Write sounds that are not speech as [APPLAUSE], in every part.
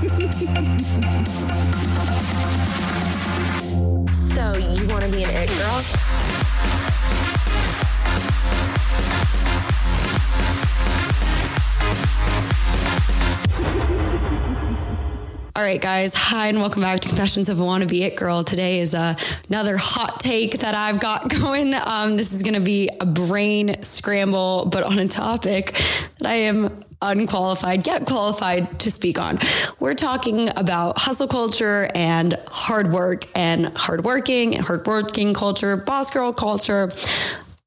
so, you want to be an it girl? All right, guys. Hi, and welcome back to Confessions of a Wannabe It Girl. Today is uh, another hot take that I've got [LAUGHS] going. Um, this is going to be a brain scramble, but on a topic that I am unqualified yet qualified to speak on. We're talking about hustle culture and hard work and hardworking and hardworking culture, boss girl culture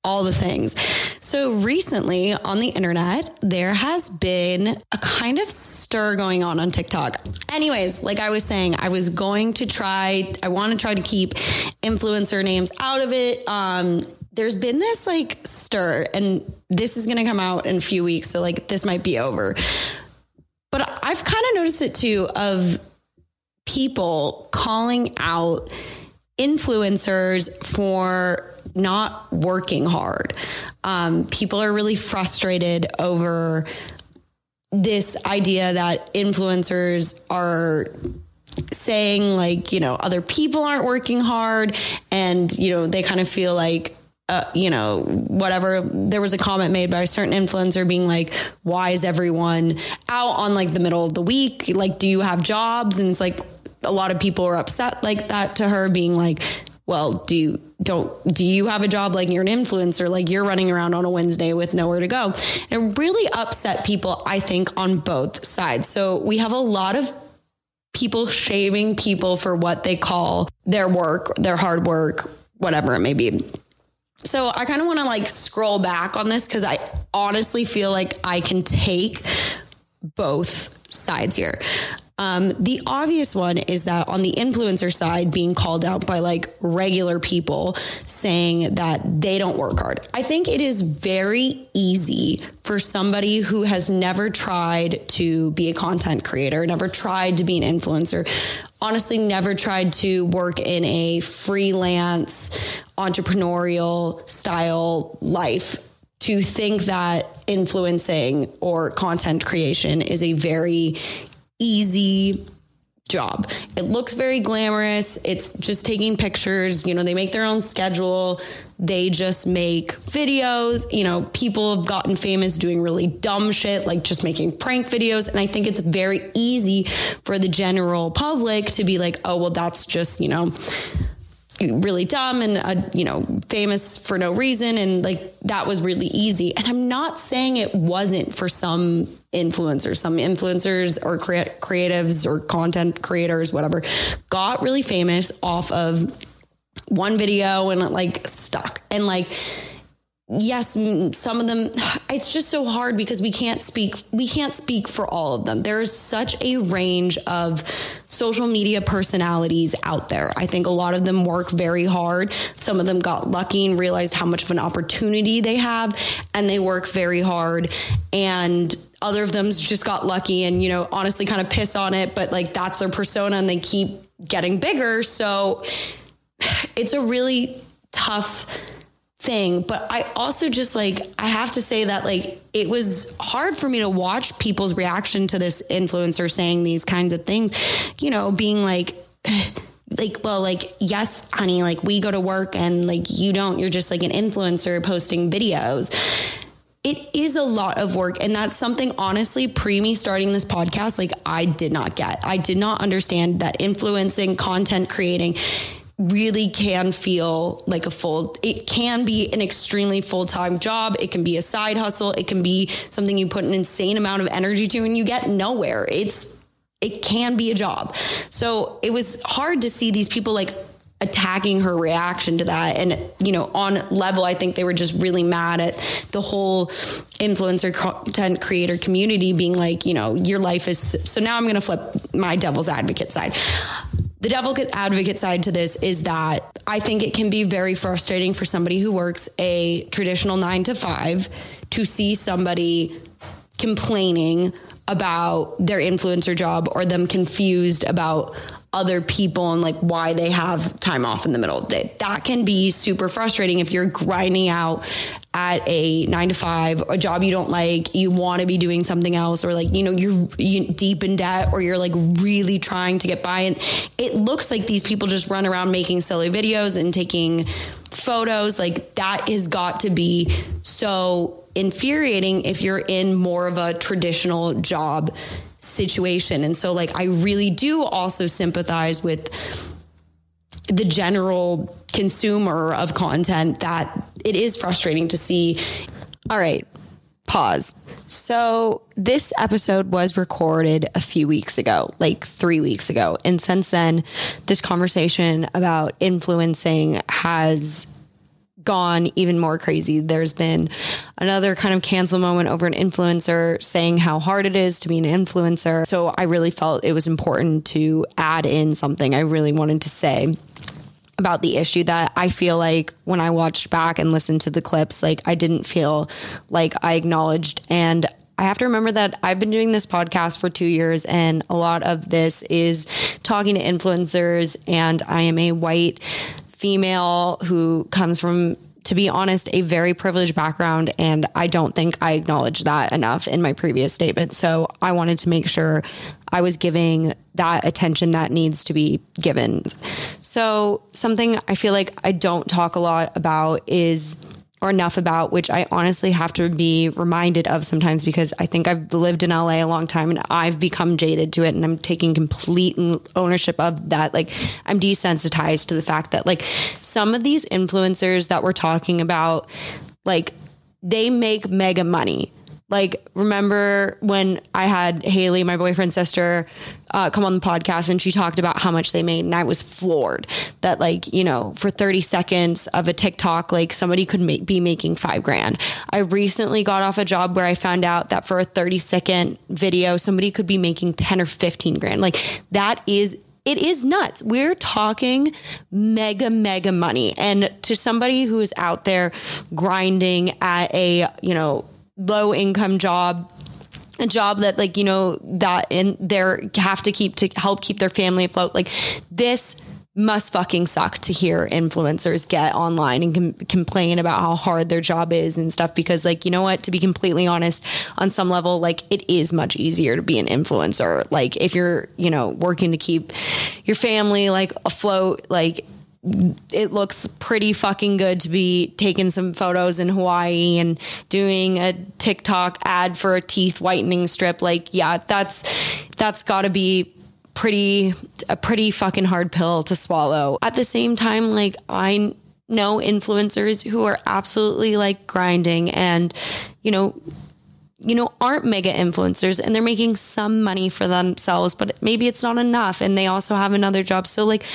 all the things. So recently on the internet, there has been a kind of stir going on on TikTok. Anyways, like I was saying, I was going to try, I want to try to keep influencer names out of it. Um, there's been this like stir, and this is going to come out in a few weeks. So, like, this might be over. But I've kind of noticed it too of people calling out influencers for not working hard. Um, people are really frustrated over this idea that influencers are saying like you know other people aren't working hard and you know they kind of feel like uh, you know whatever there was a comment made by a certain influencer being like why is everyone out on like the middle of the week? Like do you have jobs? And it's like a lot of people are upset like that to her being like well do you don't do you have a job? Like you're an influencer. Like you're running around on a wednesday with nowhere to go. And it really upset people i think on both sides. So we have a lot of people shaming people for what they call their work their hard work whatever it may be so I kind of want to like scroll back on this because I honestly feel like I can take both sides here. Um, the obvious one is that on the influencer side, being called out by like regular people saying that they don't work hard. I think it is very easy for somebody who has never tried to be a content creator, never tried to be an influencer, honestly, never tried to work in a freelance entrepreneurial style life to think that influencing or content creation is a very easy job. It looks very glamorous. It's just taking pictures. You know, they make their own schedule. They just make videos. You know, people have gotten famous doing really dumb shit, like just making prank videos. And I think it's very easy for the general public to be like, oh, well, that's just, you know, really dumb and uh, you know famous for no reason. And like that was really easy. And i'm not saying it wasn't for some influencers. Some influencers or crea- creatives or content creators whatever got really famous off of one video and like stuck. And like yes some of them [SIGHS] it's just so hard because we can't speak we can't speak for all of them. There is such a range of social media personalities out there. I think a lot of them work very hard. Some of them got lucky and realized how much of an opportunity they have and they work very hard. And other of them just got lucky and you know honestly kind of piss on it but like that's their persona and they keep getting bigger. So [SIGHS] it's a really tough thing. But I also just like, I have to say that like it was hard for me to watch people's reaction to this influencer saying these kinds of things, you know, being like, [SIGHS] like, well, like, yes, honey, like we go to work and like you don't, you're just like an influencer posting videos. It is a lot of work. And that's something, honestly, pre me starting this podcast, like I did not get. I did not understand that influencing, content creating, really can feel like a full it can be an extremely full-time job. It can be a side hustle. It can be something you put an insane amount of energy to and you get nowhere. It's it can be a job. So it was hard to see these people like attacking her reaction to that. And you know on level i think they were just really mad at the whole influencer content creator community being like you know your life is so now i'm going to flip my devil's advocate side the devil advocate side to this is that I think it can be very frustrating for somebody who works a traditional nine to five to see somebody complaining about their influencer job or them confused about other people and like why they have time off in the middle of the day. That can be super frustrating if you're grinding out at a nine to five, a job you don't like, you want to be doing something else, or like, you know, you're, you deep in debt or you're like really trying to get by. And it looks like these people just run around making silly videos and taking photos. Like that has got to be so infuriating if you're in more of a traditional job situation. And so, like, I really do also sympathize with the general consumer of content that it is frustrating to see. All right, pause. So, this episode was recorded a few weeks ago, like three weeks ago. And since then, this conversation about influencing has gone even more crazy. There's been another kind of cancel moment over an influencer saying how hard it is to be an influencer. So I really felt it was important to add in something I really wanted to say about the issue that I feel like when I watched back and listened to the clips, like I didn't feel like I acknowledged. And I have to remember that I've been doing this podcast for two years, and a lot of this is talking to influencers, and I am a white female who comes from to be honest, a very privileged background. And I don't think I acknowledged that enough in my previous statement. So I wanted to make sure I was giving that attention that needs to be given. So, something I feel like I don't talk a lot about is or enough about, which I honestly have to be reminded of sometimes because I think I've lived in LA a long time and I've become jaded to it and I'm taking complete ownership of that. Like I'm desensitized to the fact that like some of these influencers that we're talking about, like they make mega money like, remember when I had Haley, my boyfriend's sister, uh, come on the podcast and she talked about how much they made, and I was floored that, like, you know, for 30 seconds of a TikTok, like somebody could make, be making five grand. I recently got off a job where I found out that for a 30 second video, somebody could be making 10 or 15 grand. Like, that is it is nuts. We're talking mega, mega money. And to somebody who is out there grinding at a, you know, low income job a job that like you know that and they have to keep to help keep their family afloat. Like this must fucking suck to hear influencers get online and com- complain about how hard their job is and stuff because like you know what? To be completely honest on some level like it is much easier to be an influencer. Like if you're you know working to keep your family like afloat like it looks pretty fucking good to be taking some photos in Hawaii and doing a TikTok ad for a teeth whitening strip. Like, yeah, that's that's got to be pretty a pretty fucking hard pill to swallow. At the same time, like I know influencers who are absolutely like grinding and you know you know, aren't mega influencers and they're making some money for themselves, but maybe it's not enough and they also have another job. So like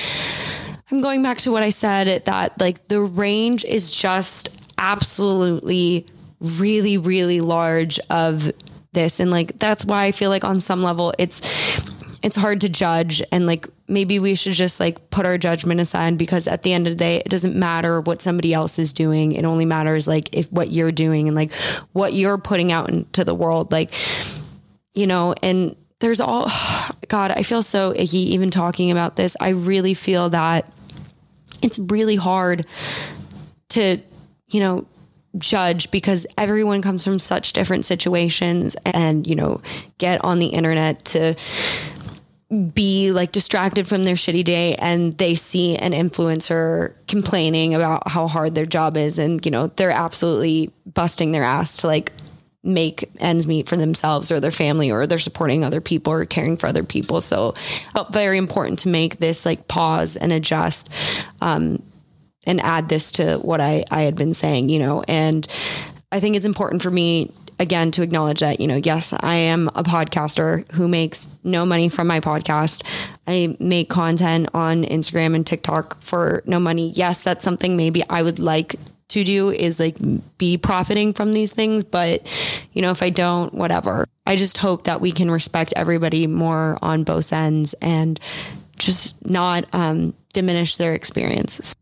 I'm going back to what I said that like the range is just absolutely really, really large of this. And like that's why I feel like on some level it's it's hard to judge. And like maybe we should just like put our judgment aside because at the end of the day it doesn't matter what somebody else is doing. It only matters like if what you're doing and like what you're putting out into the world. Like you know and there's all [SIGHS] god i feel so icky even talking about this. I really feel that it's really hard to, you know, judge because everyone comes from such different situations and, you know, get on the internet to be like distracted from their shitty day and they see an influencer complaining about how hard their job is and you know they're absolutely busting their ass to like make ends meet for themselves or their family or they're supporting other people or caring for other people. So very important to make this like pause and adjust um, and add this to what I, I had been saying you know and i think it's important for me again to acknowledge that you know yes i am a podcaster who makes no money from my podcast. I make content on instagram and tiktok for no money. Yes that's something maybe i would like to do is like be profiting from these things. But, you know, if I don't, whatever. I just hope that we can respect everybody more on both ends and just not um, diminish their experiences.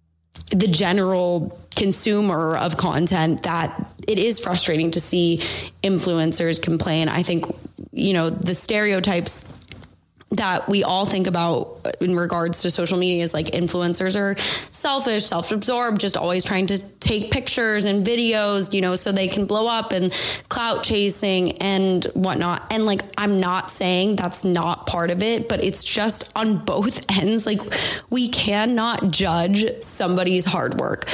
The general consumer of content that it is frustrating to see influencers complain. I think, you know, the stereotypes that we all think about in regards to social media is like influencers are selfish, self absorbed, just always trying to take pictures and videos, you know, so they can blow up and clout chasing and whatnot. And like, I'm not saying that's not part of it, but it's just on [LAUGHS] both ends. Like, we cannot judge somebody's hard work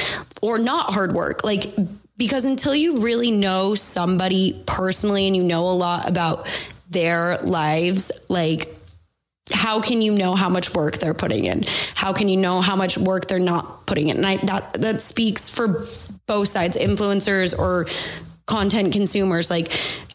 or not hard work. Like, because until you really know somebody personally and you know a lot about their lives, like how can you know how much work they're putting in? How can you know how much work they're not putting in? And I, that that speaks for both sides, influencers or content consumers. Like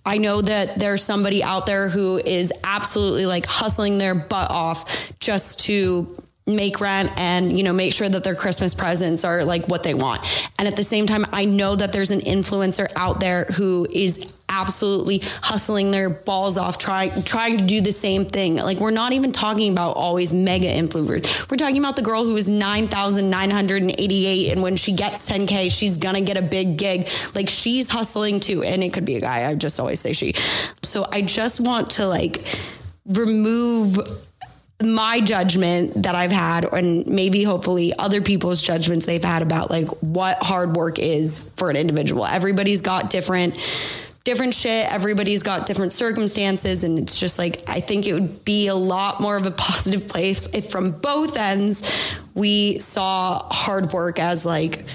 I know that there's somebody out there who is absolutely like hustling their butt off just to make rent and you know make sure that their christmas presents are like what they want. And at the same time i know that there's an influencer out there who is absolutely hustling their balls off trying trying to do the same thing. Like we're not even talking about always mega influencers. We're talking about the girl who is 9988 and when she gets 10k she's gonna get a big gig. Like she's hustling too and it could be a guy. I just always say she. So i just want to like remove my judgment that I've had, and maybe hopefully other people's judgments they've had about like what hard work is for an individual. Everybody's got different different shit. Everybody's got different circumstances. And it's just like, I think it would be a lot more of a [LAUGHS] positive place if from both ends we saw hard work as like,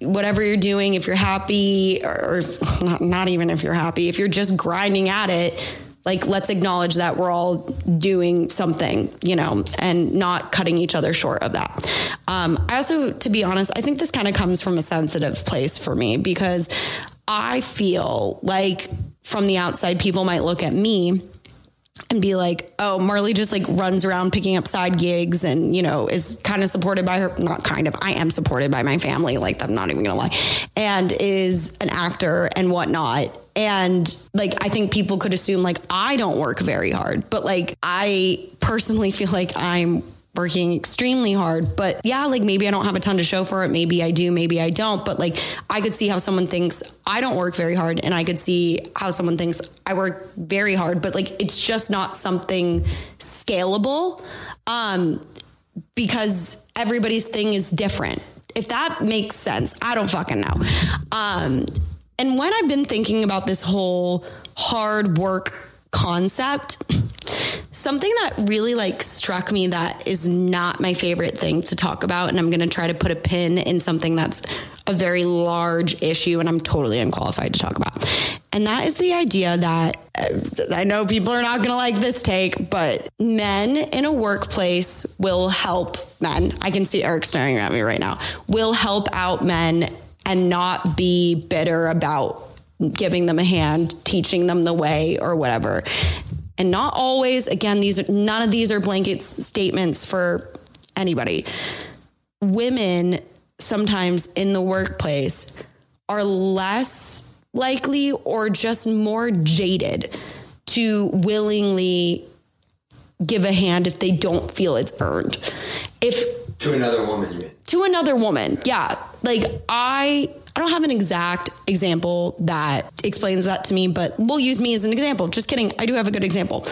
whatever you're doing, if you're happy, or, or [LAUGHS] not, not even if you're happy, if you're just grinding at it, like let's acknowledge that we're all doing something you know and not cutting each other short of that um, i also to be honest i think this kind of comes from a sensitive place for me because i feel like from the outside people might look at me and be like, oh, Marley just like runs around picking up side gigs and, you know, is kind of supported by her, not kind of, I am supported by my family. Like, I'm not even gonna lie, and is an actor and whatnot. And like, I think people could assume like I don't work very hard, but like, I personally [LAUGHS] feel like I'm working extremely hard. But yeah, like maybe I don't have a ton to show for it. Maybe I do, maybe I don't. But like I could see how someone thinks I don't work very hard and I could see how someone thinks I work very hard, but like it's just not something scalable. Um because everybody's thing is different. If that makes sense, I don't fucking know. Um and when I've been thinking about this whole hard work concept, something that really like struck me that is not my favorite thing to talk about and i'm going to try to put a pin in something that's a very large issue and i'm totally unqualified to talk about. And that is the idea that uh, i know people are not going to like this take but men in a workplace will help men. I can see eric staring at me right now. Will help out men and not be bitter about giving them a hand, teaching them the way or whatever. And not always again these are none of these are blanket statements for anybody. Women sometimes in the workplace are less likely or just more jaded to willingly give a hand if they don't feel it's earned. If to another woman you mean to another woman yeah like i I don't have an exact example that explains that to me, but we'll use me as an example. Just kidding. I do have a good example.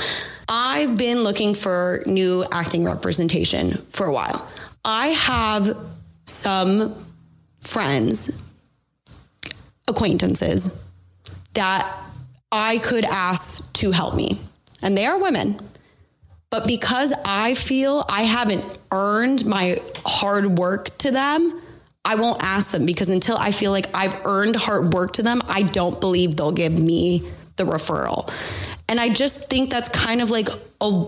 I've been looking for new acting representation for a while. I have some friends, acquaintances that I could ask to help me, and they are women. But because I feel I haven't earned my hard work to them, I won't ask them because until I feel like I've earned hard work to them, I don't believe they'll give me the referral. And I just think that's kind of like a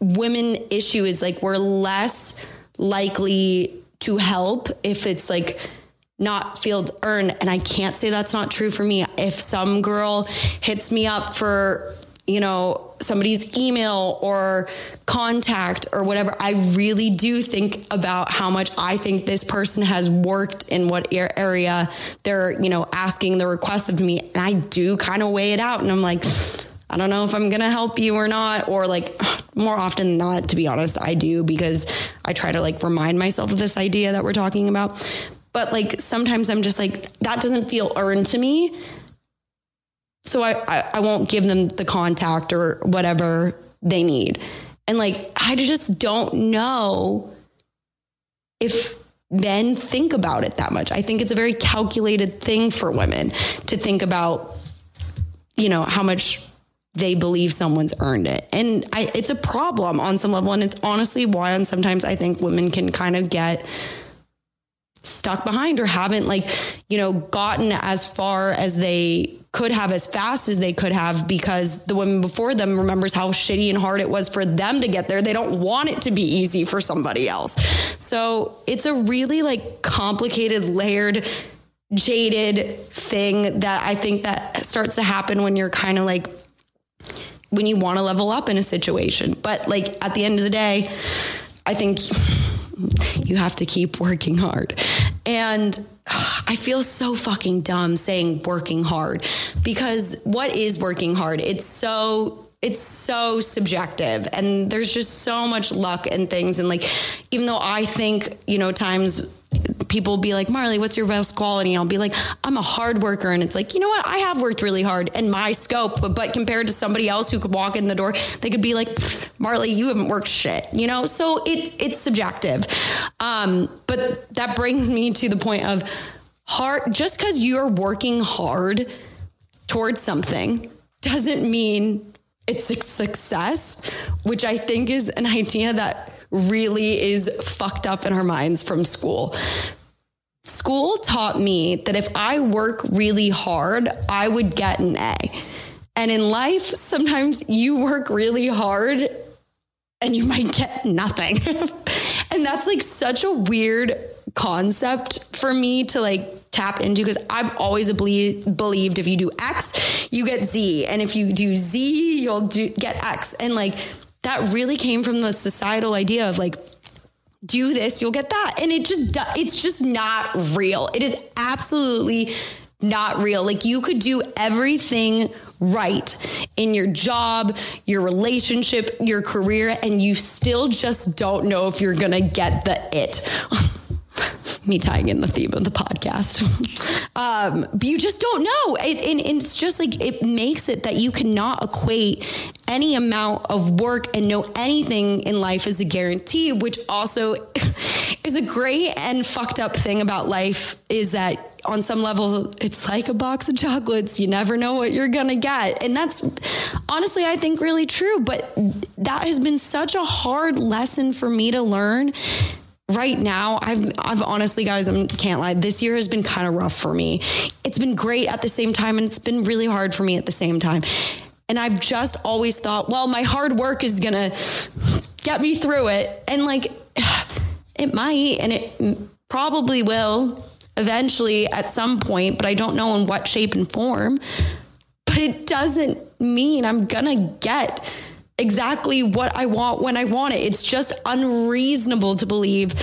women issue is like we're less likely to help if it's like not field earned and I can't say that's not true for me. If some girl hits me up for you know, somebody's email or contact or whatever, I really do think about how much I think this person has worked in what area they're, you know, asking the request of me. And I do kind of weigh it out. And I'm like, I don't know if I'm going to help you or not. Or like [SIGHS] more often than not, to be honest, I do because I try to like remind myself of this idea that we're talking about. But like sometimes I'm just like, that doesn't feel earned to me so I, I, I won't give them the contact or whatever they need. And like, I just don't know if men think about it that much. I think it's a very calculated thing for women to think about, you know, how much they believe someone's earned it. And I, it's a problem on some level. And it's honestly why, on sometimes I think women can kind of get stuck behind or haven't like, you know, gotten as far as they could have as fast as they could have because the women before them remembers how shitty and hard it was for them to get there. They don't want it to be easy for somebody else. So it's a really like complicated, layered, jaded thing that I think that starts to happen when you're kind of like when you want to level up in a situation. But like at the end of the day, I think you have to keep working hard. And I feel so fucking dumb saying working hard because what is working hard? It's so it's so subjective and there's just so much luck and things and like even though I think, you know, times people be like, Marley, what's your best quality? And I'll be like, I'm a hard worker. And it's like, you know what? I have worked really hard in my scope, but, but compared to somebody else who could walk in the door, they could be like, Marley, you haven't worked shit, you know? So it, it's subjective. Um, but that brings me to the point of hard, just because you're working hard towards something doesn't mean it's a success, which I think is an idea that really is fucked up in our minds from school. School taught me that if I work really hard, I would get an A. And in life, sometimes you work really hard and you might get nothing. [LAUGHS] and that's like such a weird concept for me to like tap into because I've always believed if you do X, you get Z. And if you do Z, you'll do, get X. And like that really came from the societal idea of like, do this, you'll get that. And it just, it's just not real. It is absolutely not real. Like you could do everything right in your job, your relationship, your career, and you still just don't know if you're going to get the it. [LAUGHS] [LAUGHS] me tying in the theme of the podcast. [LAUGHS] um, you just don't know. It, and, and it's just like, it makes it that you cannot equate any amount of work and know anything in life as a guarantee, which also [LAUGHS] is a great and fucked up thing about life is that on some level, it's like a box of chocolates. You never know what you're going to get. And that's honestly, I think, really true. But that has been such a hard lesson for me to learn right now i've i've honestly guys i can't lie this year has been kind of rough for me. It's been great at the same time and it's been really hard for me at the same time. And i've just always thought well my hard work is gonna get me through it. And like [SIGHS] it might and it probably will eventually at some point but i don't know in what shape and form. But it doesn't mean i'm gonna get exactly what I want when I want it. It's just unreasonable to believe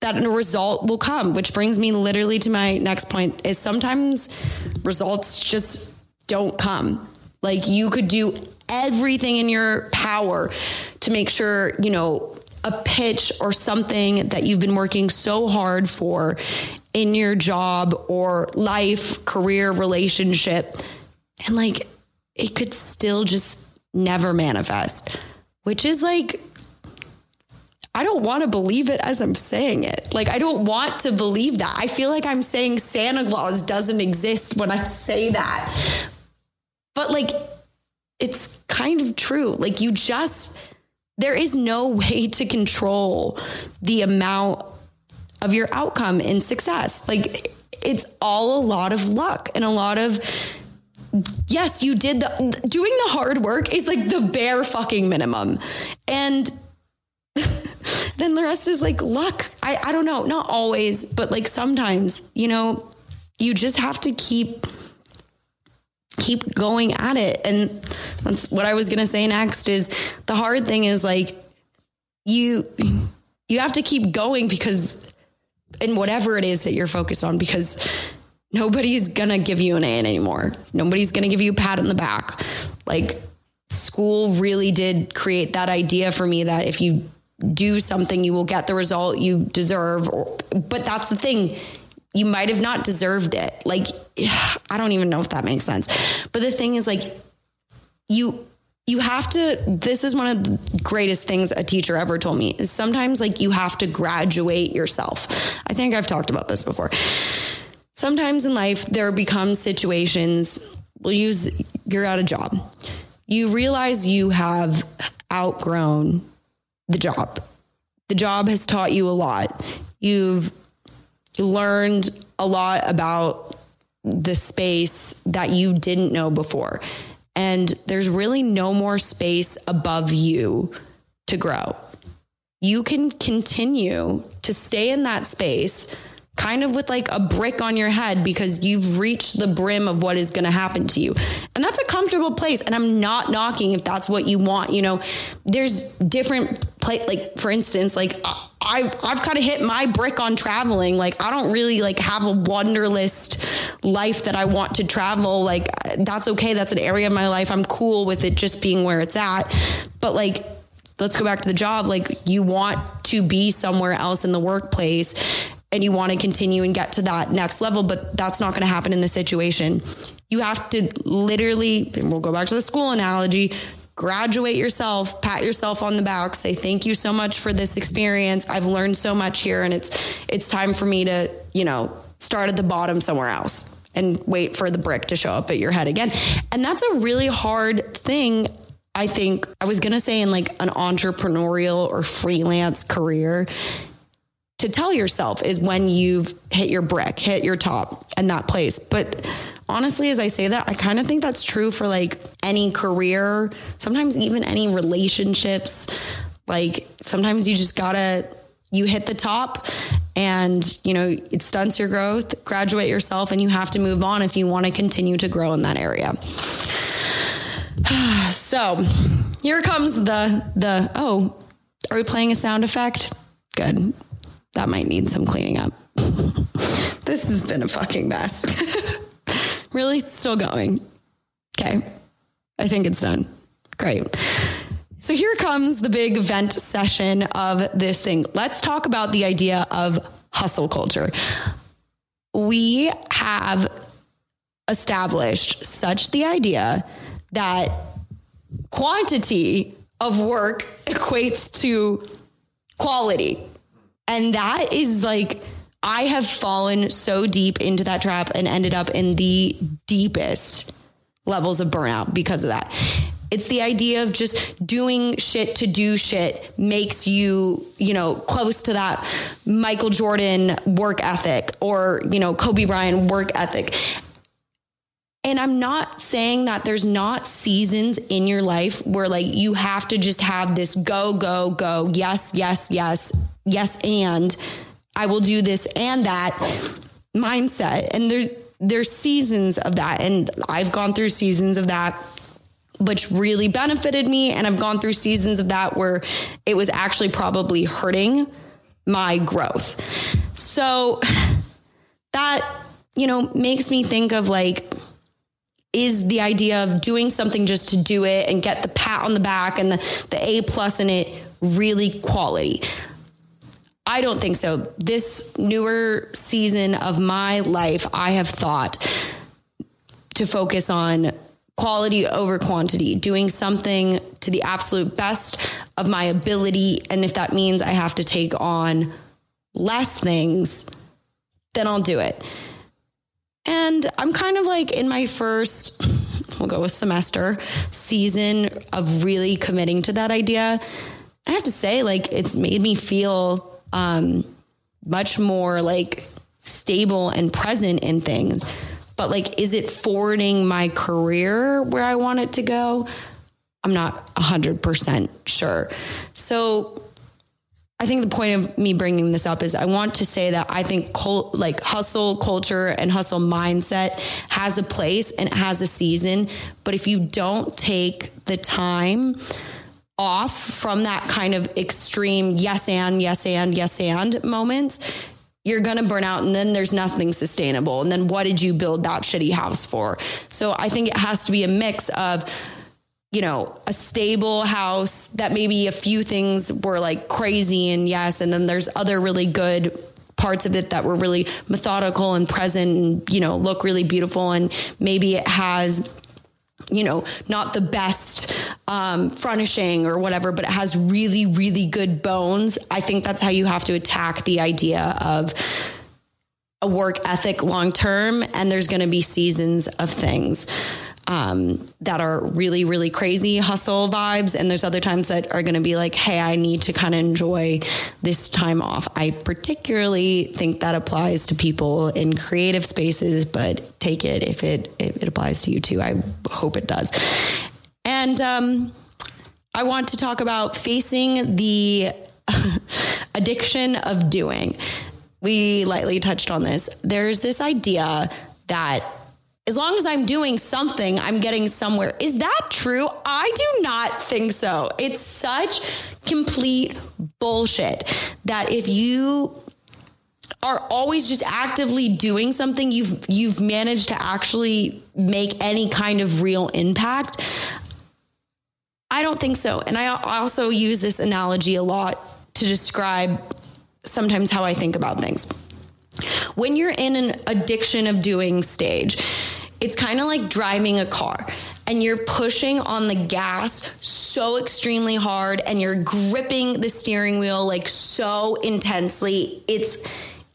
that a result will come, which brings me literally to my next point is sometimes results just don't come. Like you could do everything in your power to make sure, you know, a pitch or something that you've been working so hard for in your job or life, career, relationship. And like it could still just never manifest, which is like, I don't want to believe it as I'm saying it. Like, I don't want to believe that. I feel like I'm saying Santa Claus doesn't exist when I say that. But like, it's kind of true. Like, you just, there is no [LAUGHS] way to control the amount of your outcome in success. Like, it's all a lot of luck and a lot of yes, you did the doing the hard work is like the bare fucking minimum. And [LAUGHS] then the rest is like luck. I, I don't know, not always, but like sometimes, you know, you just have to keep keep going at it. And that's what I was gonna say next is the hard thing is like you you have to keep going because in whatever it is that you're focused on because nobody's gonna give you an A anymore. Nobody's gonna give you a pat in the back. Like school really did create that idea for me that if you do something, you will get the result you deserve. But that's the thing. You might have not deserved it. Like, [SIGHS] I don't even know if that makes sense. But the thing is, like, you you have to this is one of the greatest things a teacher ever told me is sometimes like you have to graduate yourself i think i've talked about this before sometimes in life there become situations we'll use you're at a job. You realize you have outgrown the job. The job has taught you a lot. You've learned a lot about the space that you didn't know before. And there's really no more space above you to grow. You can continue to stay in that space kind of with like a brick on your head because you've reached the brim of what is going to happen to you. And that's a comfortable place and I'm not knocking if that's what you want, you know. There's different play like for instance, like I I've kind of hit my brick on traveling. Like I don't really like have a wanderlust life that I want to travel. Like that's okay. That's an area of my life. I'm cool with it just being where it's at. But like let's go back to the job. Like you want to be somewhere else in the workplace and you want to continue and get to that next level, but that's not going to happen in this situation. You have to literally, and we'll go back to the school analogy, graduate yourself, pat yourself on the back, say thank you so much for this experience. I've learned so much here and it's it's time for me to, you know, start at the bottom somewhere else and wait for the brick to show up at your head again. And that's a really hard thing I think I was going to say in like an entrepreneurial or freelance career to tell yourself is when you've hit your brick, hit your top and that place. But honestly, as I say that, I kind of think that's true for like any career, sometimes even any relationships. Like sometimes you just gotta, you hit the top and you know it stunts your growth graduate yourself and you have to move on if you want to continue to grow in that area [SIGHS] so here comes the the oh are we playing a sound effect good that might need some cleaning up [LAUGHS] this has been a fucking mess [LAUGHS] Really? Still going. Okay. I think it's done. Great. So here comes the big vent session of this thing. Let's talk about the idea of hustle culture. We have established such the idea that quantity of work equates to quality. And that is like I have fallen so deep into that trap and ended up in the deepest levels of burnout because of that. It's the idea of just doing shit to do shit makes you, you know, close to that Michael Jordan work ethic or, you know, Kobe Bryant work ethic. And I'm not saying that there's not seasons in your life where like you have to just have this go, go, go, yes, yes, yes, yes, and I will do this and that mindset. And there there's seasons of that. And I've gone through seasons of that which really benefited me. And I've gone through seasons of that where it was actually probably hurting my growth. So [SIGHS] that, you know, makes me think of like, is the idea of doing something just to do it and get the pat on the back and the, the A plus in it really quality? I don't think so. This newer season of my life, I have thought to focus on quality over quantity, doing something to the absolute best of my ability. And if that means I have to take on less things, then I'll do it. And I'm kind of like in my first, we'll go with semester season of really committing to that idea. I have to say, like, it's made me feel um, much more like stable and present in things. But like, is it forwarding my career where I want it to go? I'm not 100% sure. So I think the point of me bringing this up is I want to say that I think cult, like hustle culture and hustle mindset has a place and it has a season. But if you don't take the time off from that kind of extreme yes and yes and yes and moments, you're going to burn out and then there's nothing sustainable. And then what did you build that shitty house for? So I think it has to be a mix of you know, a stable house that maybe a few things were like crazy and yes, and then there's other really good parts of it that were really methodical and present and, you know, look really beautiful. And maybe it has you know, not the best um, furnishing or whatever, but it has really, really good bones. I think that's how you have to attack the idea of a work ethic long term. And there's going to be seasons of things um, that are really, really crazy hustle vibes. And there's other times that are going to be like, hey, I need to kind of enjoy this time off. I particularly think that applies to people in creative spaces, but take it if it, if it applies to you too. I hope it does. And um, I want to talk about facing the [LAUGHS] addiction of doing. We lightly touched on this. There's this idea that as long as I'm doing something, I'm getting somewhere. Is that true? I do not think so. It's such complete bullshit that if you are always just actively doing something you've you've managed to actually make any kind of real impact I don't think so and I also use this analogy a lot to describe sometimes how I think about things when you're in an addiction of doing stage it's kind of like driving a car and you're pushing on the gas so extremely hard and you're gripping the steering wheel like so intensely. It's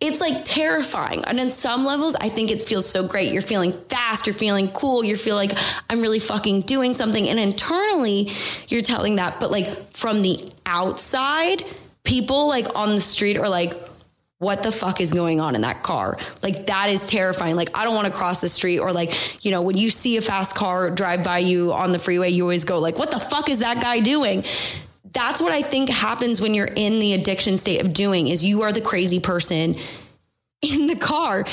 it's like terrifying. And in some levels, I think it feels so great. You're feeling fast, you're feeling cool, you feel like I'm really fucking doing something. And internally, you're telling that. But like from the outside, people like on the street are like, what the fuck is going on in that car? Like that is terrifying. Like I don't want to cross the street or like, you know, when you see a fast car drive by you on the freeway, you always go like, what the fuck is that guy doing? That's what I think happens when you're in the addiction state of doing is you are the crazy person in the car.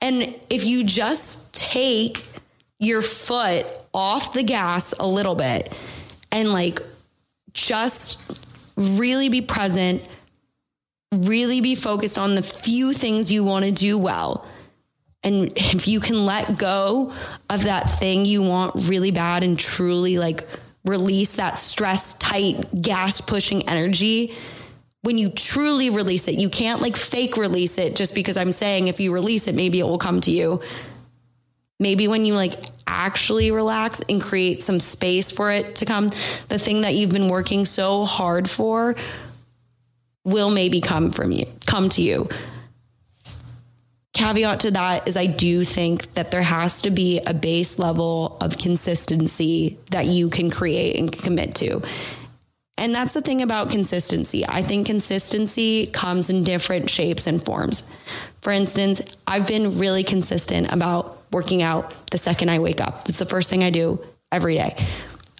And if you just take your foot off the gas a little bit and like just really be present really be focused on the few things you want to do well. And if you can let go of that thing you want really bad and truly like release that stress tight gas pushing energy, when you truly release it, you can't like fake release it just because I'm saying if you release it, maybe it will come to you. Maybe when you like actually relax and create some space for it to come, the thing that you've been working so hard for will maybe come from you, come to you. Caveat to that is I do think that there has to be a base level of consistency that you can create and commit to. And that's the thing about consistency. I think consistency comes in different shapes and forms. For instance, I've been really consistent about working out the second I wake up. It's the first thing I do every day.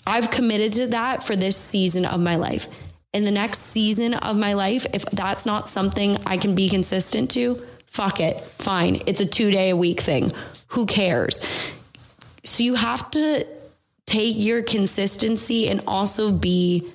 I've committed to that for this season of my life in the next season of my life, if that's not something I can be consistent to, fuck it. Fine. It's a two day a week thing. Who cares? So you have to take your consistency and also be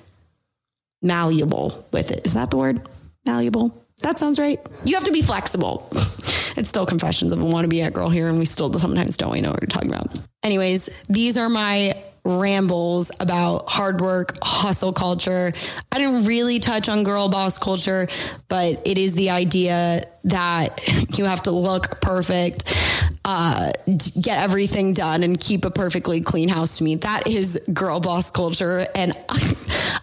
malleable with it. Is that the word? Malleable? That sounds right. You have to be flexible. [LAUGHS] it's still confessions of a wannabe girl here, and we still sometimes don't we know what we're talking about. Anyways, these are my rambles about hard work, hustle culture. I didn't really touch on girl boss culture, but it is the idea that you have to look perfect, uh, get everything done, and keep a perfectly clean house to me. That is girl boss culture. And [LAUGHS]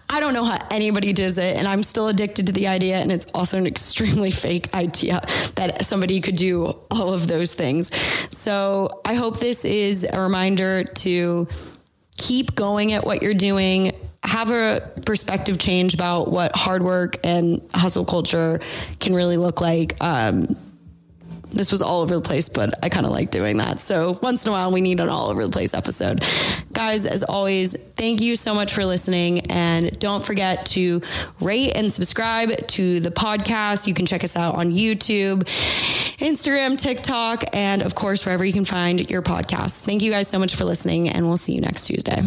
I don't know how anybody does it. And I'm still addicted to the idea. And it's also an extremely [LAUGHS] fake idea that somebody could do all of those things. So I hope this is a reminder to keep going at what you're doing have a perspective change about what hard work and hustle culture can really look like um, this was all over the place, but I kind of like doing that. So once in a while, we need an all over the place episode. Guys, as always, thank you so much for listening. And don't forget to rate and subscribe to the podcast. You can check us out on YouTube, Instagram, TikTok, and of course, wherever you can find your podcast. Thank you guys so much for listening, and we'll see you next Tuesday.